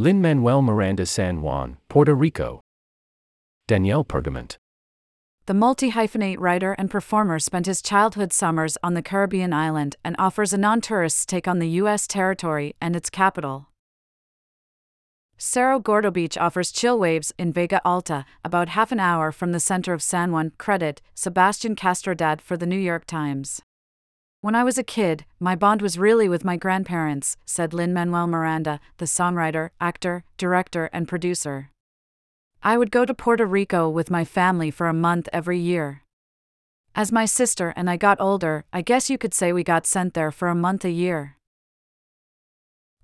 Lin Manuel Miranda San Juan, Puerto Rico. Danielle Pergament. The multi hyphenate writer and performer spent his childhood summers on the Caribbean island and offers a non tourist's take on the U.S. territory and its capital. Cerro Gordo Beach offers chill waves in Vega Alta, about half an hour from the center of San Juan. Credit Sebastian Castrodad for the New York Times. When I was a kid, my bond was really with my grandparents, said Lin Manuel Miranda, the songwriter, actor, director, and producer. I would go to Puerto Rico with my family for a month every year. As my sister and I got older, I guess you could say we got sent there for a month a year.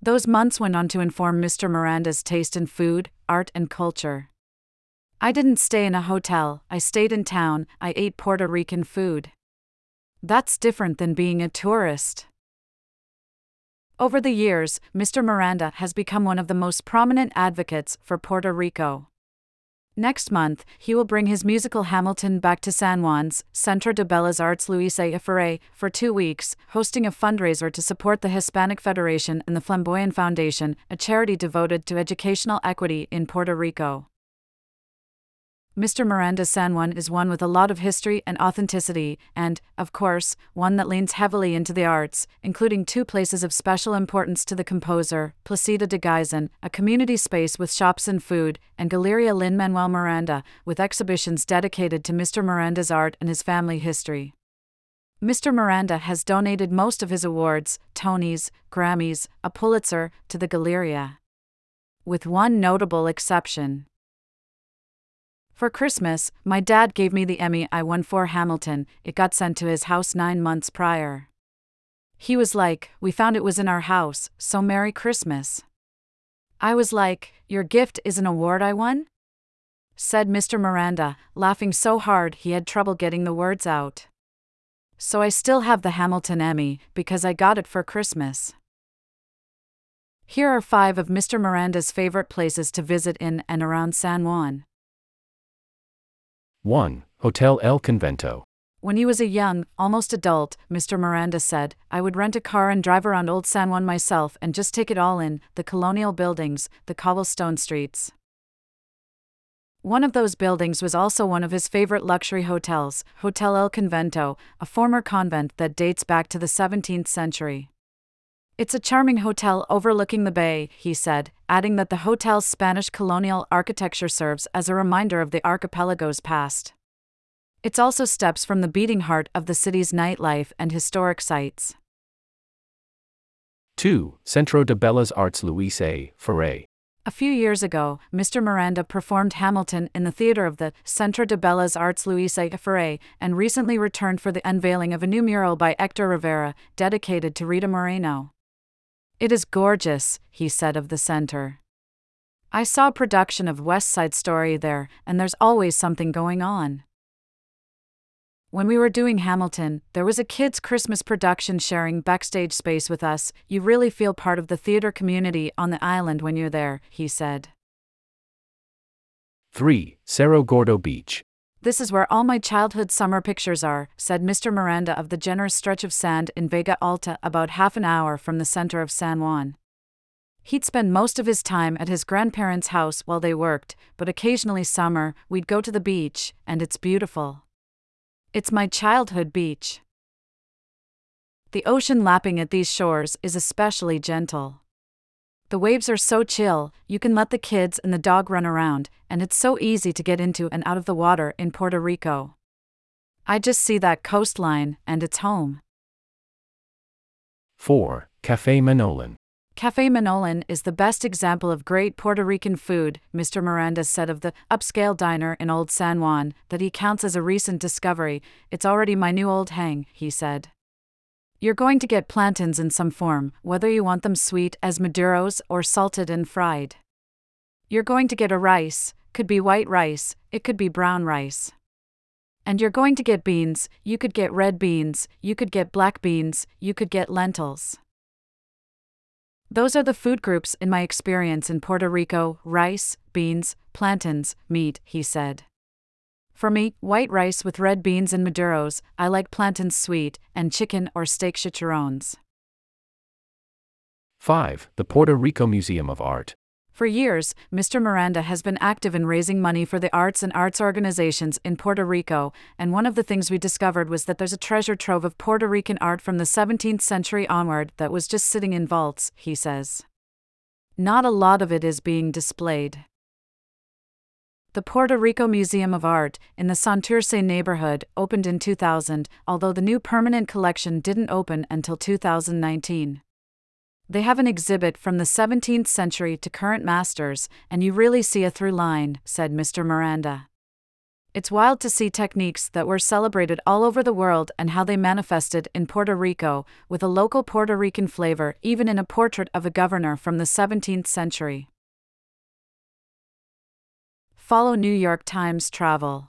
Those months went on to inform Mr. Miranda's taste in food, art, and culture. I didn't stay in a hotel, I stayed in town, I ate Puerto Rican food. That's different than being a tourist. Over the years, Mr. Miranda has become one of the most prominent advocates for Puerto Rico. Next month, he will bring his musical Hamilton back to San Juan's Centro de Bellas Artes Luis A. Ferré for two weeks, hosting a fundraiser to support the Hispanic Federation and the Flamboyan Foundation, a charity devoted to educational equity in Puerto Rico. Mr. Miranda San Juan is one with a lot of history and authenticity, and, of course, one that leans heavily into the arts, including two places of special importance to the composer Placita de Güisín, a community space with shops and food, and Galeria Lin Manuel Miranda, with exhibitions dedicated to Mr. Miranda's art and his family history. Mr. Miranda has donated most of his awards, Tonys, Grammys, a Pulitzer, to the Galeria. With one notable exception. For Christmas, my dad gave me the Emmy I won for Hamilton, it got sent to his house nine months prior. He was like, We found it was in our house, so Merry Christmas. I was like, Your gift is an award I won? Said Mr. Miranda, laughing so hard he had trouble getting the words out. So I still have the Hamilton Emmy, because I got it for Christmas. Here are five of Mr. Miranda's favorite places to visit in and around San Juan. 1. Hotel El Convento. When he was a young, almost adult, Mr. Miranda said, I would rent a car and drive around Old San Juan myself and just take it all in the colonial buildings, the cobblestone streets. One of those buildings was also one of his favorite luxury hotels, Hotel El Convento, a former convent that dates back to the 17th century. It's a charming hotel overlooking the bay, he said, adding that the hotel's Spanish colonial architecture serves as a reminder of the archipelago's past. It's also steps from the beating heart of the city's nightlife and historic sites. 2. Centro de Bellas Artes Luis A. Ferré. A few years ago, Mr. Miranda performed Hamilton in the theater of the Centro de Bellas Artes Luis A. Ferré and recently returned for the unveiling of a new mural by Hector Rivera, dedicated to Rita Moreno. It is gorgeous, he said of the center. I saw production of West Side Story there, and there's always something going on. When we were doing Hamilton, there was a kids' Christmas production sharing backstage space with us. You really feel part of the theater community on the island when you're there, he said. 3. Cerro Gordo Beach. This is where all my childhood summer pictures are, said Mr. Miranda of the generous stretch of sand in Vega Alta, about half an hour from the center of San Juan. He'd spend most of his time at his grandparents' house while they worked, but occasionally summer, we'd go to the beach, and it's beautiful. It's my childhood beach. The ocean lapping at these shores is especially gentle. The waves are so chill, you can let the kids and the dog run around, and it's so easy to get into and out of the water in Puerto Rico. I just see that coastline, and it's home. 4. Cafe Manolin. Cafe Manolin is the best example of great Puerto Rican food, Mr. Miranda said of the upscale diner in Old San Juan, that he counts as a recent discovery. It's already my new old hang, he said. You're going to get plantains in some form, whether you want them sweet as maduros or salted and fried. You're going to get a rice, could be white rice, it could be brown rice. And you're going to get beans, you could get red beans, you could get black beans, you could get lentils. Those are the food groups in my experience in Puerto Rico rice, beans, plantains, meat, he said. For me, white rice with red beans and maduros, I like plantains sweet, and chicken or steak chicharrones. 5. The Puerto Rico Museum of Art. For years, Mr. Miranda has been active in raising money for the arts and arts organizations in Puerto Rico, and one of the things we discovered was that there's a treasure trove of Puerto Rican art from the 17th century onward that was just sitting in vaults, he says. Not a lot of it is being displayed. The Puerto Rico Museum of Art, in the Santurce neighborhood, opened in 2000, although the new permanent collection didn't open until 2019. They have an exhibit from the 17th century to current masters, and you really see a through line, said Mr. Miranda. It's wild to see techniques that were celebrated all over the world and how they manifested in Puerto Rico, with a local Puerto Rican flavor, even in a portrait of a governor from the 17th century. Follow New York Times Travel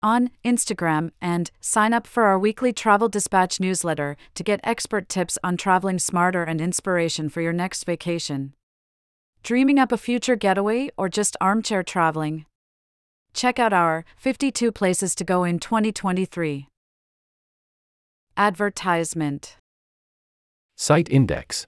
on Instagram and sign up for our weekly Travel Dispatch newsletter to get expert tips on traveling smarter and inspiration for your next vacation. Dreaming up a future getaway or just armchair traveling? Check out our 52 Places to Go in 2023. Advertisement Site Index